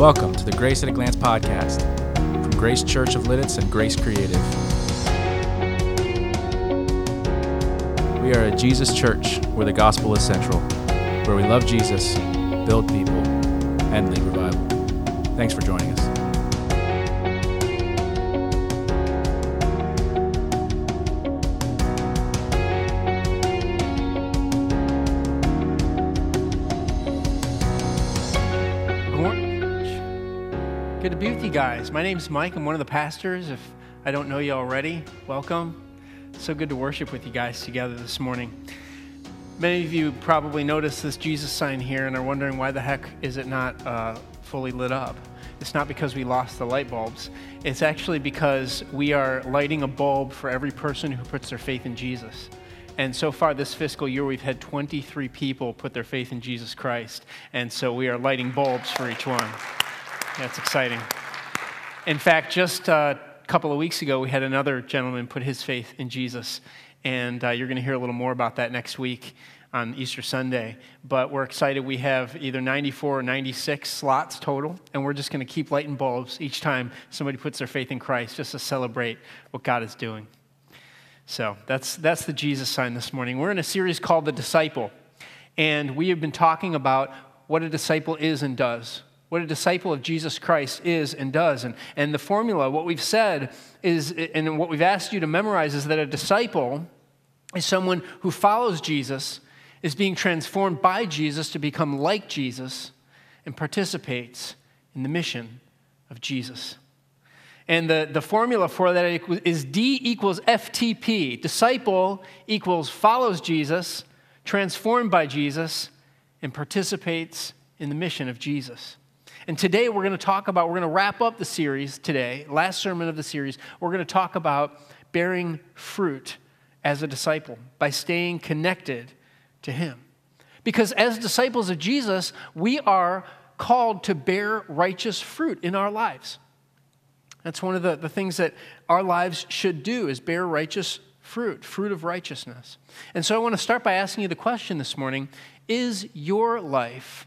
Welcome to the Grace at a Glance podcast from Grace Church of Lititz and Grace Creative. We are a Jesus church where the gospel is central, where we love Jesus, build people, and lead revival. Thanks for joining us. My name's Mike. I'm one of the pastors. If I don't know you already, welcome. So good to worship with you guys together this morning. Many of you probably noticed this Jesus sign here and are wondering why the heck is it not uh, fully lit up? It's not because we lost the light bulbs. It's actually because we are lighting a bulb for every person who puts their faith in Jesus. And so far this fiscal year, we've had 23 people put their faith in Jesus Christ. And so we are lighting bulbs for each one. That's exciting. In fact, just a couple of weeks ago, we had another gentleman put his faith in Jesus. And uh, you're going to hear a little more about that next week on Easter Sunday. But we're excited. We have either 94 or 96 slots total. And we're just going to keep lighting bulbs each time somebody puts their faith in Christ just to celebrate what God is doing. So that's, that's the Jesus sign this morning. We're in a series called The Disciple, and we have been talking about what a disciple is and does, what a disciple of Jesus Christ is and does. And, and the formula, what we've said is, and what we've asked you to memorize is that a disciple is someone who follows Jesus, is being transformed by Jesus to become like Jesus, and participates in the mission of Jesus. And the, the formula for that is D equals FTP. Disciple equals follows Jesus, transformed by Jesus, and participates in the mission of Jesus. And today we're going to talk about, we're going to wrap up the series today, last sermon of the series. We're going to talk about bearing fruit as a disciple by staying connected to Him. Because as disciples of Jesus, we are called to bear righteous fruit in our lives. That's one of the, the things that our lives should do is bear righteous fruit, fruit of righteousness. And so I want to start by asking you the question this morning Is your life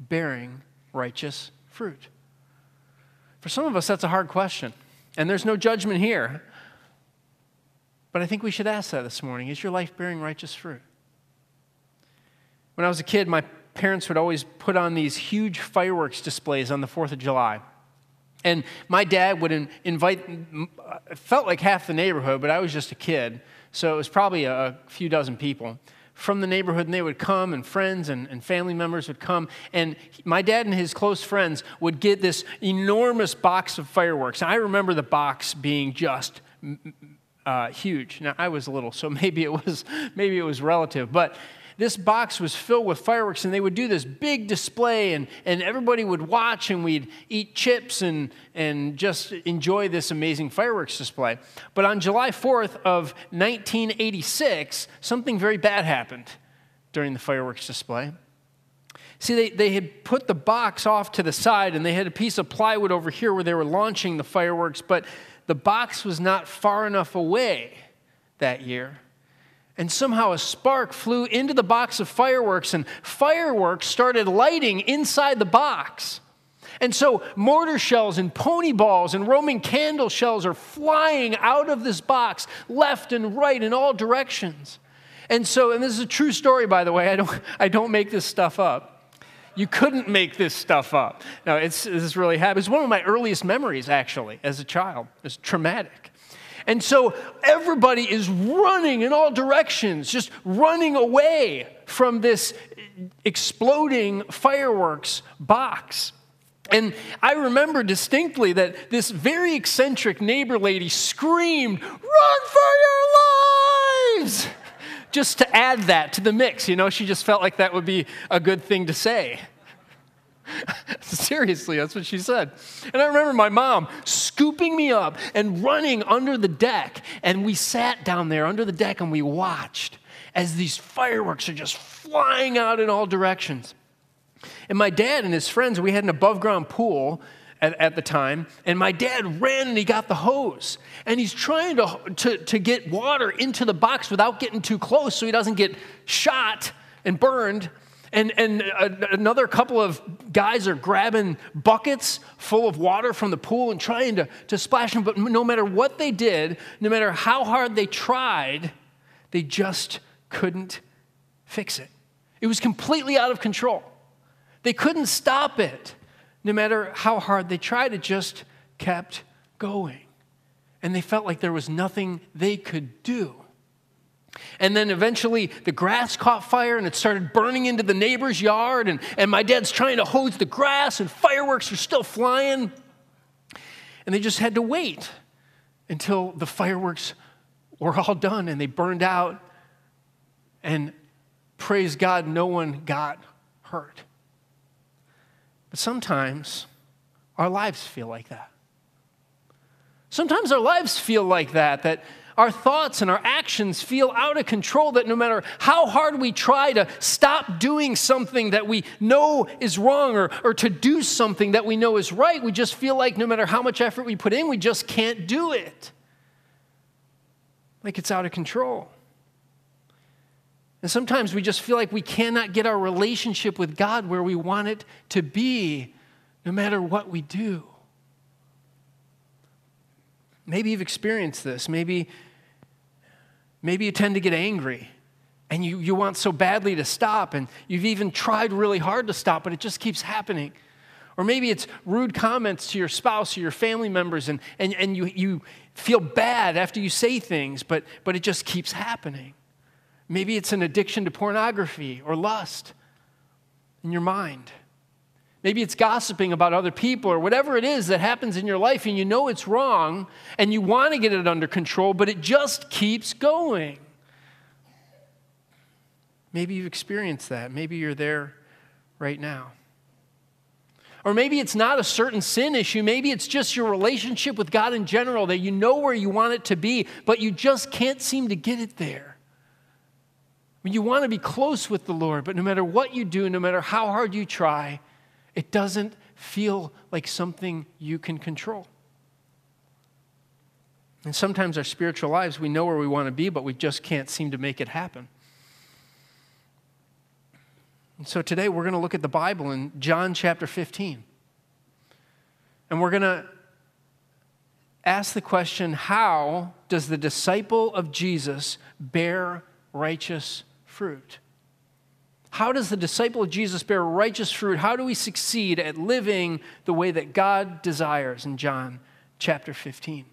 bearing righteous fruit? For some of us, that's a hard question. And there's no judgment here. But I think we should ask that this morning Is your life bearing righteous fruit? When I was a kid, my parents would always put on these huge fireworks displays on the 4th of July. And my dad would invite, it felt like half the neighborhood, but I was just a kid. So it was probably a few dozen people from the neighborhood, and they would come, and friends and, and family members would come. And my dad and his close friends would get this enormous box of fireworks. And I remember the box being just uh, huge. Now, I was little, so maybe it was, maybe it was relative. But this box was filled with fireworks, and they would do this big display, and, and everybody would watch, and we'd eat chips and, and just enjoy this amazing fireworks display. But on July 4th of 1986, something very bad happened during the fireworks display. See, they, they had put the box off to the side, and they had a piece of plywood over here where they were launching the fireworks, but the box was not far enough away that year. And somehow a spark flew into the box of fireworks, and fireworks started lighting inside the box. And so mortar shells and peony balls and Roman candle shells are flying out of this box left and right in all directions. And so, and this is a true story, by the way, I don't, I don't make this stuff up. You couldn't make this stuff up. No, it's, this really happened. It's one of my earliest memories, actually, as a child. It's traumatic. And so everybody is running in all directions, just running away from this exploding fireworks box. And I remember distinctly that this very eccentric neighbor lady screamed, Run for your lives! Just to add that to the mix. You know, she just felt like that would be a good thing to say. Seriously, that's what she said. And I remember my mom scooping me up and running under the deck. And we sat down there under the deck and we watched as these fireworks are just flying out in all directions. And my dad and his friends, we had an above ground pool at, the time, and my dad ran and he got the hose. And he's trying to, to, to get water into the box without getting too close so he doesn't get shot and burned. And, and a, another couple of guys are grabbing buckets full of water from the pool and trying to, to splash them. But no matter what they did, no matter how hard they tried, they just couldn't fix it. It was completely out of control. They couldn't stop it. No matter how hard they tried, it just kept going. And they felt like there was nothing they could do. And then eventually the grass caught fire and it started burning into the neighbor's yard. And, and my dad's trying to hose the grass and fireworks are still flying. And they just had to wait until the fireworks were all done and they burned out. And praise God, no one got hurt. But sometimes our lives feel like that. Sometimes our lives feel like that, that our thoughts and our actions feel out of control, that no matter how hard we try to stop doing something that we know is wrong or, or to do something that we know is right, we just feel like no matter how much effort we put in, we just can't do it. Like it's out of control. And sometimes we just feel like we cannot get our relationship with God where we want it to be, no matter what we do. Maybe you've experienced this. Maybe, maybe you tend to get angry and you, you want so badly to stop, and you've even tried really hard to stop, but it just keeps happening. Or maybe it's rude comments to your spouse or your family members, and, and, and you, you feel bad after you say things, but, but it just keeps happening. Maybe it's an addiction to pornography or lust in your mind. Maybe it's gossiping about other people or whatever it is that happens in your life, and you know it's wrong and you want to get it under control, but it just keeps going. Maybe you've experienced that. Maybe you're there right now. Or maybe it's not a certain sin issue. Maybe it's just your relationship with God in general that you know where you want it to be, but you just can't seem to get it there you want to be close with the Lord, but no matter what you do, no matter how hard you try, it doesn't feel like something you can control. And sometimes our spiritual lives, we know where we want to be, but we just can't seem to make it happen. And so today we're going to look at the Bible in John chapter 15. And we're going to ask the question how does the disciple of Jesus bear righteous fruit. How does the disciple of Jesus bear righteous fruit? How do we succeed at living the way that God desires in John chapter 15?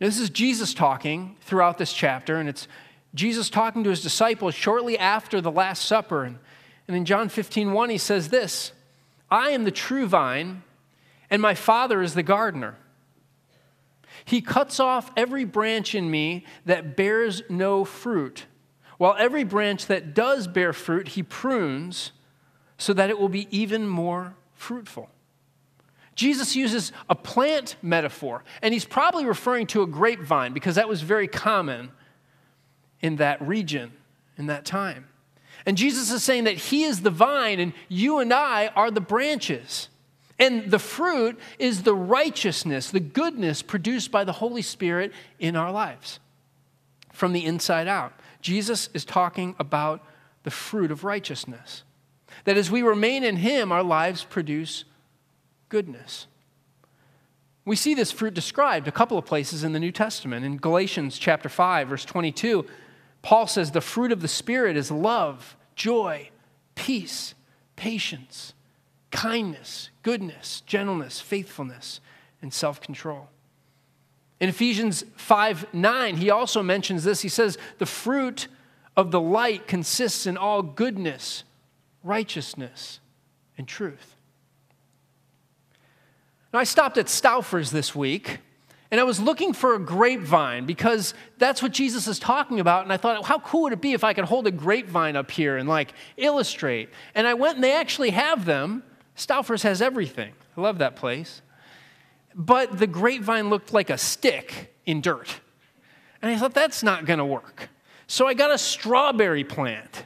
Now, this is Jesus talking throughout this chapter, and it's Jesus talking to his disciples shortly after the Last Supper. And, and in John 15, 1, he says this I am the true vine, and my Father is the gardener. He cuts off every branch in me that bears no fruit, while every branch that does bear fruit, he prunes so that it will be even more fruitful. Jesus uses a plant metaphor, and he's probably referring to a grapevine because that was very common in that region, in that time. And Jesus is saying that he is the vine, and you and I are the branches. And the fruit is the righteousness, the goodness produced by the Holy Spirit in our lives from the inside out. Jesus is talking about the fruit of righteousness. That as we remain in Him, our lives produce goodness. We see this fruit described a couple of places in the New Testament. In Galatians chapter 5, verse 22, Paul says, The fruit of the Spirit is love, joy, peace, patience kindness, goodness, gentleness, faithfulness, and self control. In Ephesians 5 9, he also mentions this. He says, The fruit of the light consists in all goodness, righteousness, and truth. Now, I stopped at Stauffers this week, and I was looking for a grapevine because that's what Jesus is talking about. And I thought, how cool would it be if I could hold a grapevine up here and like illustrate? And I went and they actually have them. Stauffers has everything. I love that place. But the grapevine looked like a stick in dirt. And I thought, that's not going to work. So I got a strawberry plant.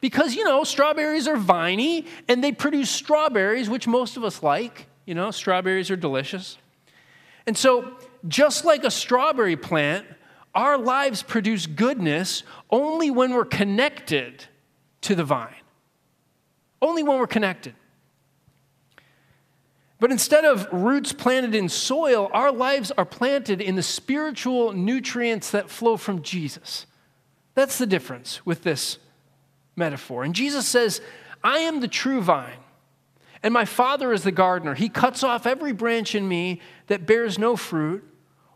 Because, you know, strawberries are viney and they produce strawberries, which most of us like. You know, strawberries are delicious. And so, just like a strawberry plant, our lives produce goodness only when we're connected to the vine. Only when we're connected. But instead of roots planted in soil, our lives are planted in the spiritual nutrients that flow from Jesus. That's the difference with this metaphor. And Jesus says, I am the true vine, and my Father is the gardener. He cuts off every branch in me that bears no fruit,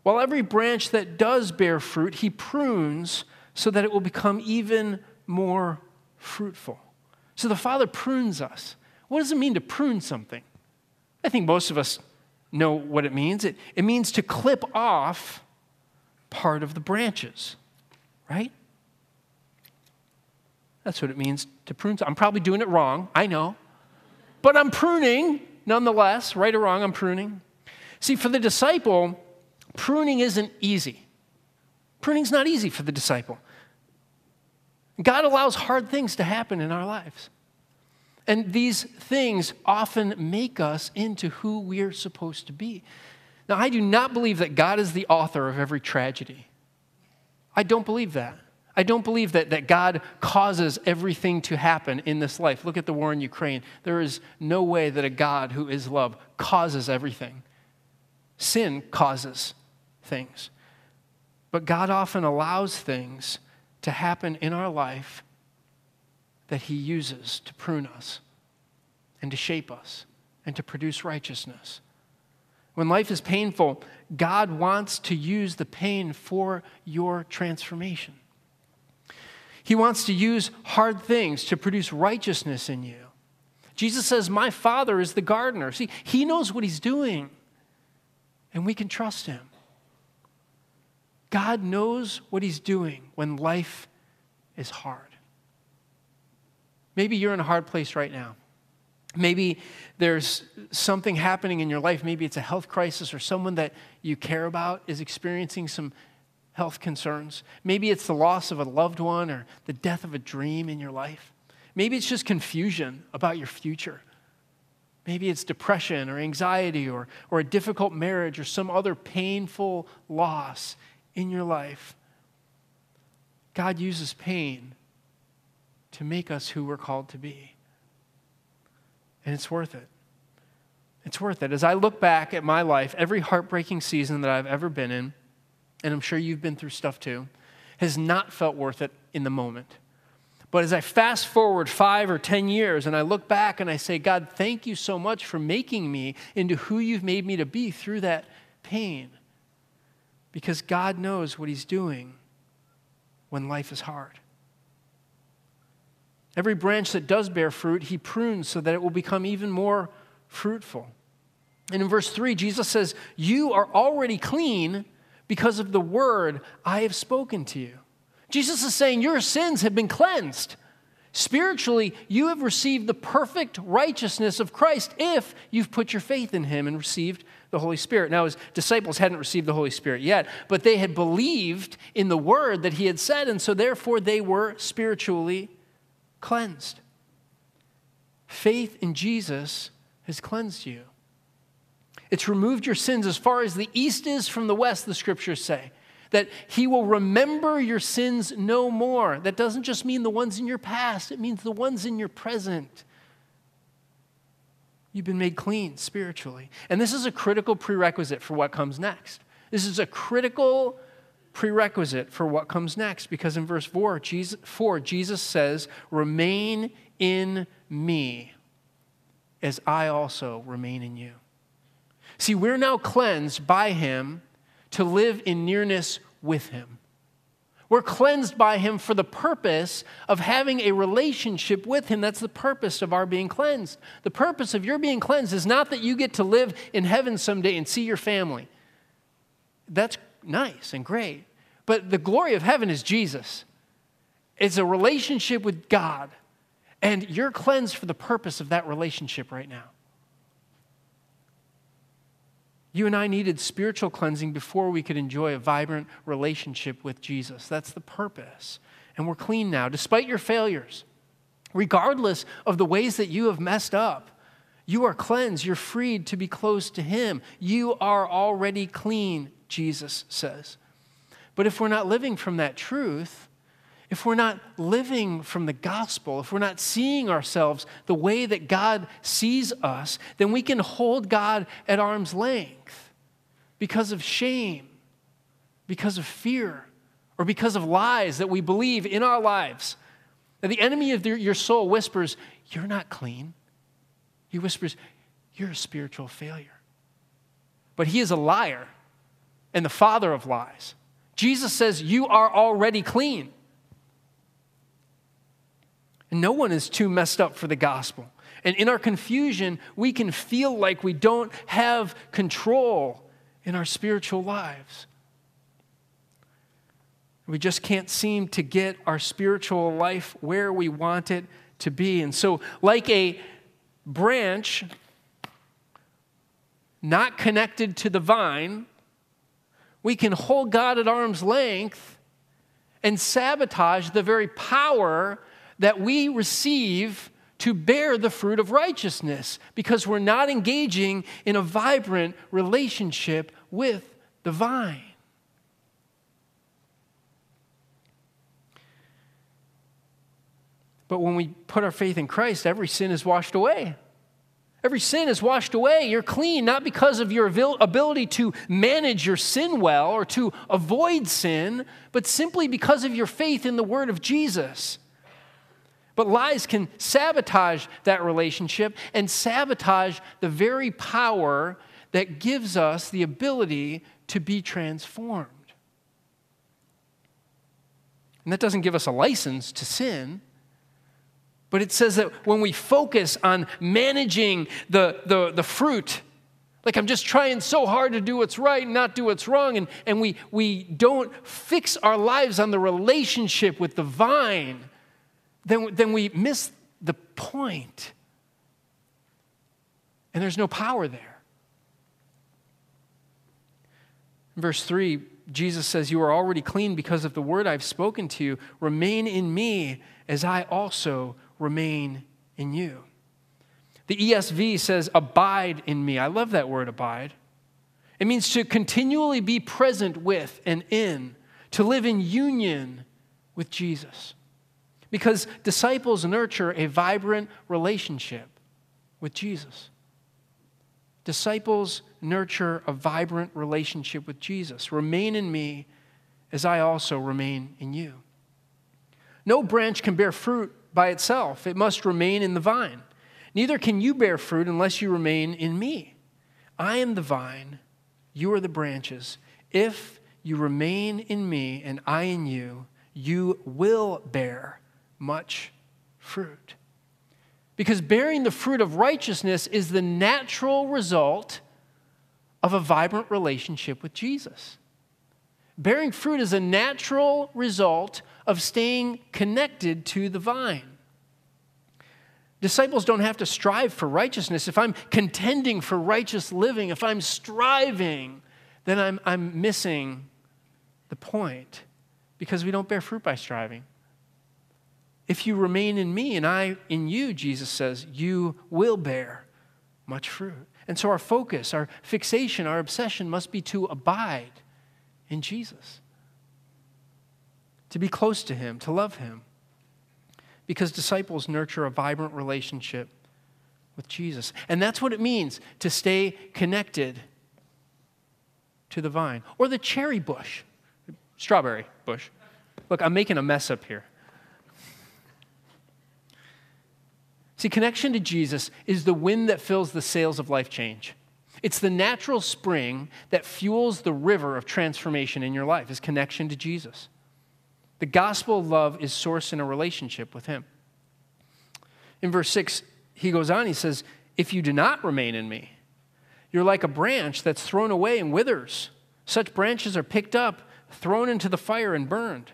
while every branch that does bear fruit, he prunes so that it will become even more fruitful. So the Father prunes us. What does it mean to prune something? I think most of us know what it means. It, it means to clip off part of the branches, right? That's what it means to prune. I'm probably doing it wrong, I know. But I'm pruning nonetheless, right or wrong, I'm pruning. See, for the disciple, pruning isn't easy. Pruning's not easy for the disciple. God allows hard things to happen in our lives. And these things often make us into who we're supposed to be. Now, I do not believe that God is the author of every tragedy. I don't believe that. I don't believe that, that God causes everything to happen in this life. Look at the war in Ukraine. There is no way that a God who is love causes everything. Sin causes things. But God often allows things to happen in our life that He uses to prune us and to shape us and to produce righteousness. When life is painful, God wants to use the pain for your transformation. He wants to use hard things to produce righteousness in you. Jesus says, My Father is the gardener. See, He knows what He's doing, and we can trust Him. God knows what He's doing when life is hard. Maybe you're in a hard place right now. Maybe there's something happening in your life. Maybe it's a health crisis or someone that you care about is experiencing some health concerns. Maybe it's the loss of a loved one or the death of a dream in your life. Maybe it's just confusion about your future. Maybe it's depression or anxiety or, or a difficult marriage or some other painful loss in your life. God uses pain to make us who we're called to be. And it's worth it. It's worth it. As I look back at my life, every heartbreaking season that I've ever been in, and I'm sure you've been through stuff too, has not felt worth it in the moment. But as I fast forward five or 10 years and I look back and I say, God, thank you so much for making me into who you've made me to be through that pain. Because God knows what He's doing when life is hard. Every branch that does bear fruit, He prunes so that it will become even more fruitful. And in verse 3, Jesus says, You are already clean because of the word I have spoken to you. Jesus is saying, Your sins have been cleansed. Spiritually, you have received the perfect righteousness of Christ if you've put your faith in him and received the Holy Spirit. Now, his disciples hadn't received the Holy Spirit yet, but they had believed in the word that he had said, and so therefore they were spiritually cleansed. Faith in Jesus has cleansed you. It's removed your sins as far as the east is from the west, the scriptures say. That he will remember your sins no more. That doesn't just mean the ones in your past, it means the ones in your present. You've been made clean spiritually. And this is a critical prerequisite for what comes next. This is a critical prerequisite for what comes next because in verse 4 Jesus, 4, Jesus says, Remain in me as I also remain in you. See, we're now cleansed by him to live in nearness with him. We're cleansed by him for the purpose of having a relationship with him. That's the purpose of our being cleansed. The purpose of your being cleansed is not that you get to live in heaven someday and see your family. That's nice and great. But the glory of heaven is Jesus. It's a relationship with God. And you're cleansed for the purpose of that relationship right now. You and I needed spiritual cleansing before we could enjoy a vibrant relationship with Jesus. That's the purpose. And we're clean now, despite your failures. Regardless of the ways that you have messed up, you are cleansed. You're freed to be close to Him. You are already clean, Jesus says. But if we're not living from that truth, if we're not living from the gospel, if we're not seeing ourselves the way that God sees us, then we can hold God at arm's length because of shame, because of fear, or because of lies that we believe in our lives. And the enemy of your soul whispers, You're not clean. He whispers, You're a spiritual failure. But he is a liar and the father of lies. Jesus says, You are already clean. And no one is too messed up for the gospel. And in our confusion, we can feel like we don't have control in our spiritual lives. We just can't seem to get our spiritual life where we want it to be. And so, like a branch not connected to the vine, we can hold God at arm's length and sabotage the very power that we receive to bear the fruit of righteousness because we're not engaging in a vibrant relationship with the vine. But when we put our faith in Christ, every sin is washed away. Every sin is washed away. You're clean, not because of your ability to manage your sin well or to avoid sin, but simply because of your faith in the word of Jesus. But lies can sabotage that relationship and sabotage the very power that gives us the ability to be transformed. And that doesn't give us a license to sin. But it says that when we focus on managing the, the, the fruit, like I'm just trying so hard to do what's right and not do what's wrong, and, and we, we don't fix our lives on the relationship with the vine, then, then we miss the point. And there's no power there. In verse 3, Jesus says, You are already clean because of the word I've spoken to you. Remain in me as I also remain in you. The ESV says, abide in me. I love that word, abide. It means to continually be present with and in, to live in union with Jesus. Because disciples nurture a vibrant relationship with Jesus. Disciples nurture a vibrant relationship with Jesus. Remain in me as I also remain in you. No branch can bear fruit by itself, it must remain in the vine. Neither can you bear fruit unless you remain in me. I am the vine, you are the branches. If you remain in me and I in you, you will bear much fruit. Because bearing the fruit of righteousness is the natural result of a vibrant relationship with Jesus. Bearing fruit is a natural result of staying connected to the vine. Disciples don't have to strive for righteousness. If I'm contending for righteous living, if I'm striving, then I'm, I'm missing the point because we don't bear fruit by striving. If you remain in me and I in you, Jesus says, you will bear much fruit. And so our focus, our fixation, our obsession must be to abide in Jesus to be close to Him, to love Him. Because disciples nurture a vibrant relationship with Jesus. And that's what it means to stay connected to the vine or the cherry bush, strawberry bush. Look, I'm making a mess up here. See, connection to Jesus is the wind that fills the sails of life change. It's the natural spring that fuels the river of transformation in your life, is connection to Jesus. The gospel of love is sourced in a relationship with Him. In verse 6, he goes on, he says, If you do not remain in me, you're like a branch that's thrown away and withers. Such branches are picked up, thrown into the fire, and burned.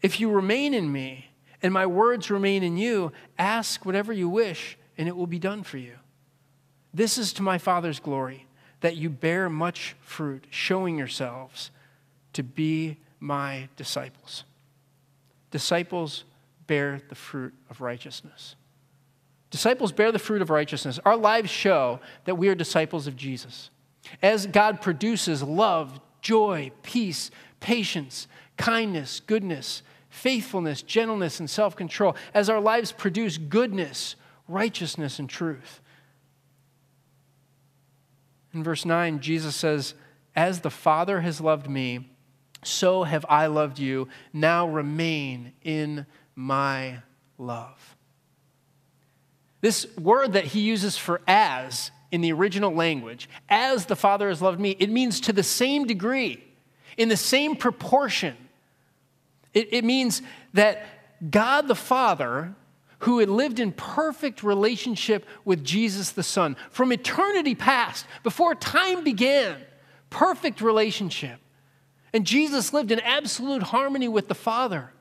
If you remain in me, and my words remain in you, ask whatever you wish, and it will be done for you. This is to my Father's glory, that you bear much fruit, showing yourselves to be my disciples. Disciples bear the fruit of righteousness. Disciples bear the fruit of righteousness. Our lives show that we are disciples of Jesus. As God produces love, joy, peace, patience, kindness, goodness, faithfulness, gentleness, and self control, as our lives produce goodness, righteousness, and truth. In verse 9, Jesus says, As the Father has loved me, so have I loved you. Now remain in my love. This word that he uses for as in the original language, as the Father has loved me, it means to the same degree, in the same proportion. It, it means that God the Father, who had lived in perfect relationship with Jesus the Son from eternity past, before time began, perfect relationship. And Jesus lived in absolute harmony with the Father.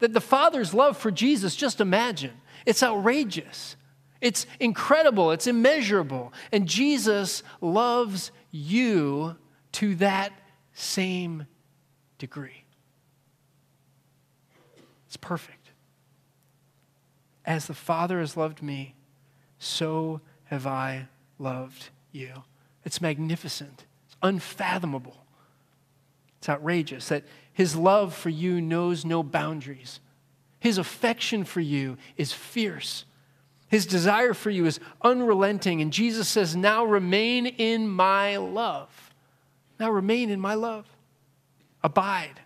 That the Father's love for Jesus, just imagine, it's outrageous. It's incredible, it's immeasurable. And Jesus loves you to that same degree. It's perfect. As the Father has loved me, so have I loved you. It's magnificent, it's unfathomable, it's outrageous that His love for you knows no boundaries. His affection for you is fierce. His desire for you is unrelenting. And Jesus says, Now remain in my love. Now remain in my love. Abide.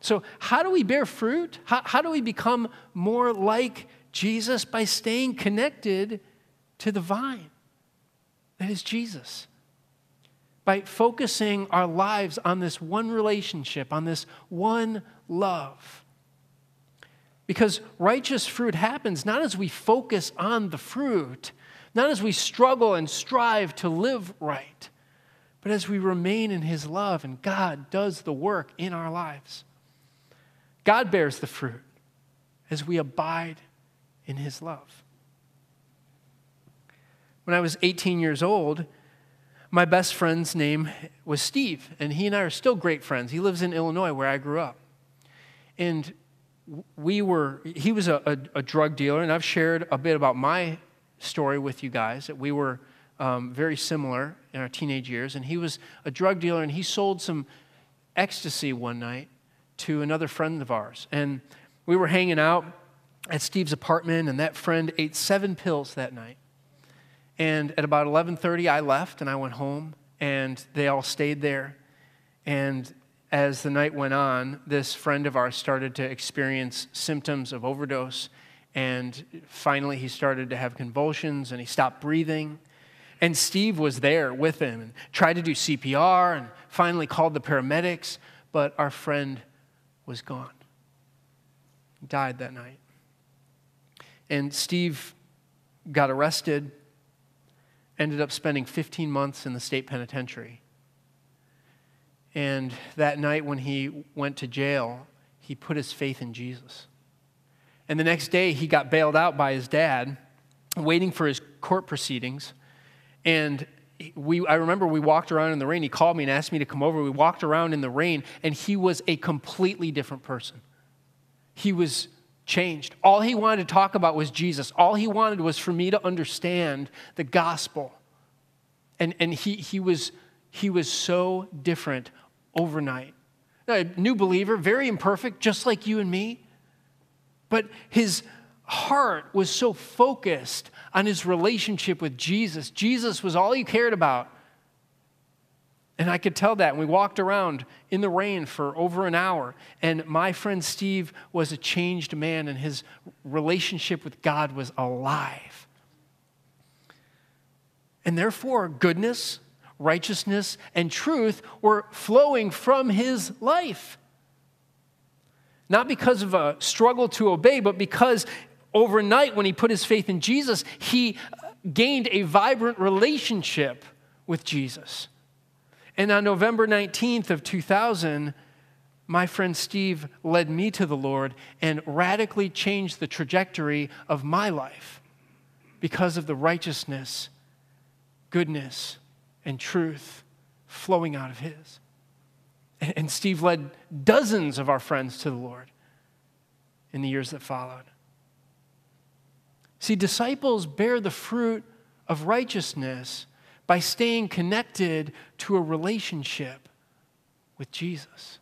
So, how do we bear fruit? How, how do we become more like Jesus? By staying connected to the vine that is Jesus. By focusing our lives on this one relationship, on this one love. Because righteous fruit happens not as we focus on the fruit, not as we struggle and strive to live right, but as we remain in His love and God does the work in our lives. God bears the fruit as we abide in His love. When I was 18 years old, my best friend's name was Steve, and he and I are still great friends. He lives in Illinois, where I grew up. And we were, he was a, a, a, drug dealer, and I've shared a bit about my story with you guys that we were um, very similar in our teenage years. And he was a drug dealer, and he sold some ecstasy one night to another friend of ours. And we were hanging out at Steve's apartment, and that friend ate seven pills that night. And at about 11:30, I left and I went home, and they all stayed there. And as the night went on, this friend of ours started to experience symptoms of overdose. And finally, he started to have convulsions and he stopped breathing. And Steve was there with him and tried to do CPR and finally called the paramedics, but our friend was gone. He died that night. And Steve got arrested, ended up spending 15 months in the state penitentiary. And that night when he went to jail, he put his faith in Jesus. And the next day, he got bailed out by his dad, waiting for his court proceedings. And we, I remember we walked around in the rain. He called me and asked me to come over. We walked around in the rain, and he was a completely different person. He was changed. All he wanted to talk about was Jesus. All he wanted was for me to understand the gospel. And, and he, he was he was so different overnight. A new believer, very imperfect, just like you and me. But his heart was so focused on his relationship with Jesus. Jesus was all he cared about. And I could tell that. And we walked around in the rain for over an hour. And my friend Steve was a changed man, and his relationship with God was alive. And therefore, goodness, righteousness, and truth were flowing from his life. Not because of a struggle to obey, but because overnight, when he put his faith in Jesus, he gained a vibrant relationship with Jesus. And on November 19th of 2000, my friend Steve led me to the Lord and radically changed the trajectory of my life because of the righteousness, goodness, and truth flowing out of his. And Steve led dozens of our friends to the Lord in the years that followed. See, disciples bear the fruit of righteousness by staying connected to a relationship with Jesus.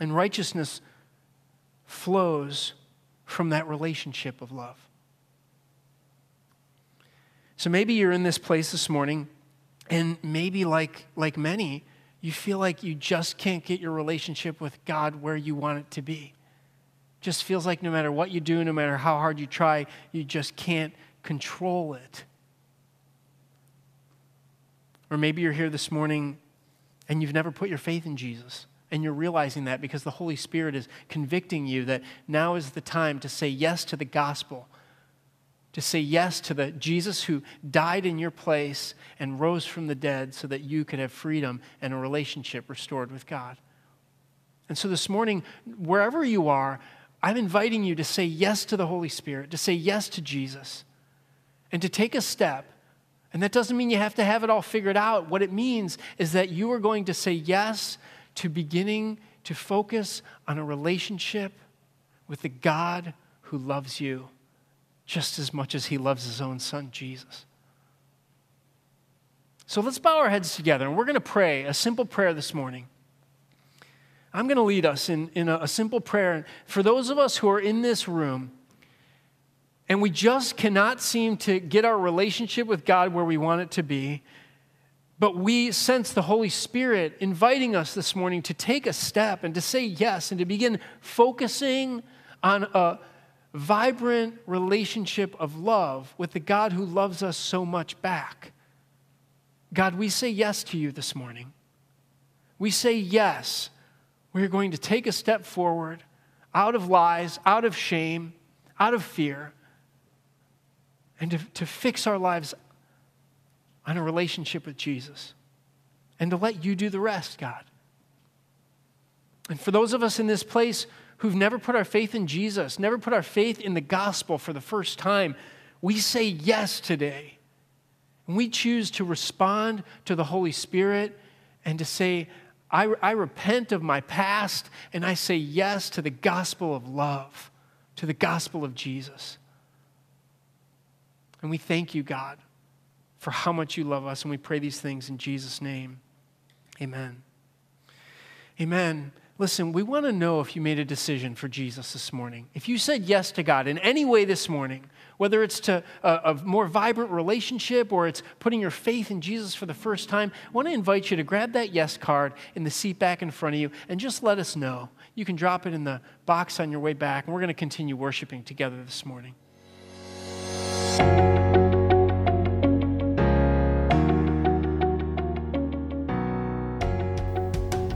And righteousness flows from that relationship of love. So maybe you're in this place this morning, and maybe like, like many, you feel like you just can't get your relationship with God where you want it to be. Just feels like no matter what you do, no matter how hard you try, you just can't control it. Or maybe you're here this morning and you've never put your faith in Jesus. And you're realizing that because the Holy Spirit is convicting you that now is the time to say yes to the gospel, to say yes to the Jesus who died in your place and rose from the dead so that you could have freedom and a relationship restored with God. And so this morning, wherever you are, I'm inviting you to say yes to the Holy Spirit, to say yes to Jesus, and to take a step. And that doesn't mean you have to have it all figured out. What it means is that you are going to say yes to beginning to focus on a relationship with the God who loves you just as much as he loves his own son, Jesus. So let's bow our heads together and we're going to pray a simple prayer this morning. I'm going to lead us in, in a, a simple prayer. For those of us who are in this room and we just cannot seem to get our relationship with God where we want it to be, but we sense the Holy Spirit inviting us this morning to take a step and to say yes and to begin focusing on a vibrant relationship of love with the God who loves us so much back. God, we say yes to you this morning. We say yes. We're going to take a step forward out of lies, out of shame, out of fear, and to, to fix our lives on a relationship with Jesus and to let you do the rest, God. And for those of us in this place who've never put our faith in Jesus, never put our faith in the gospel for the first time, we say yes today. And we choose to respond to the Holy Spirit and to say, I, I repent of my past and I say yes to the gospel of love, to the gospel of Jesus. And we thank you, God, for how much you love us. And we pray these things in Jesus' name. Amen. Amen. Listen, we want to know if you made a decision for Jesus this morning. If you said yes to God in any way this morning, whether it's to a, a, more vibrant relationship or it's putting your faith in Jesus for the first time, I want to invite you to grab that yes card in the seat back in front of you and just let us know. You can drop it in the box on your way back, and we're going to continue worshiping together this morning.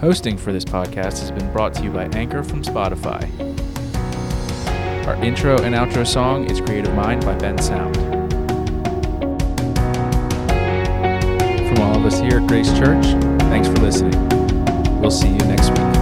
Hosting for this podcast has been brought to you by Anchor from Spotify. Our intro and outro song is Creative Mind by Bensound. From all of us here at Grace Church, thanks for listening. We'll see you next week.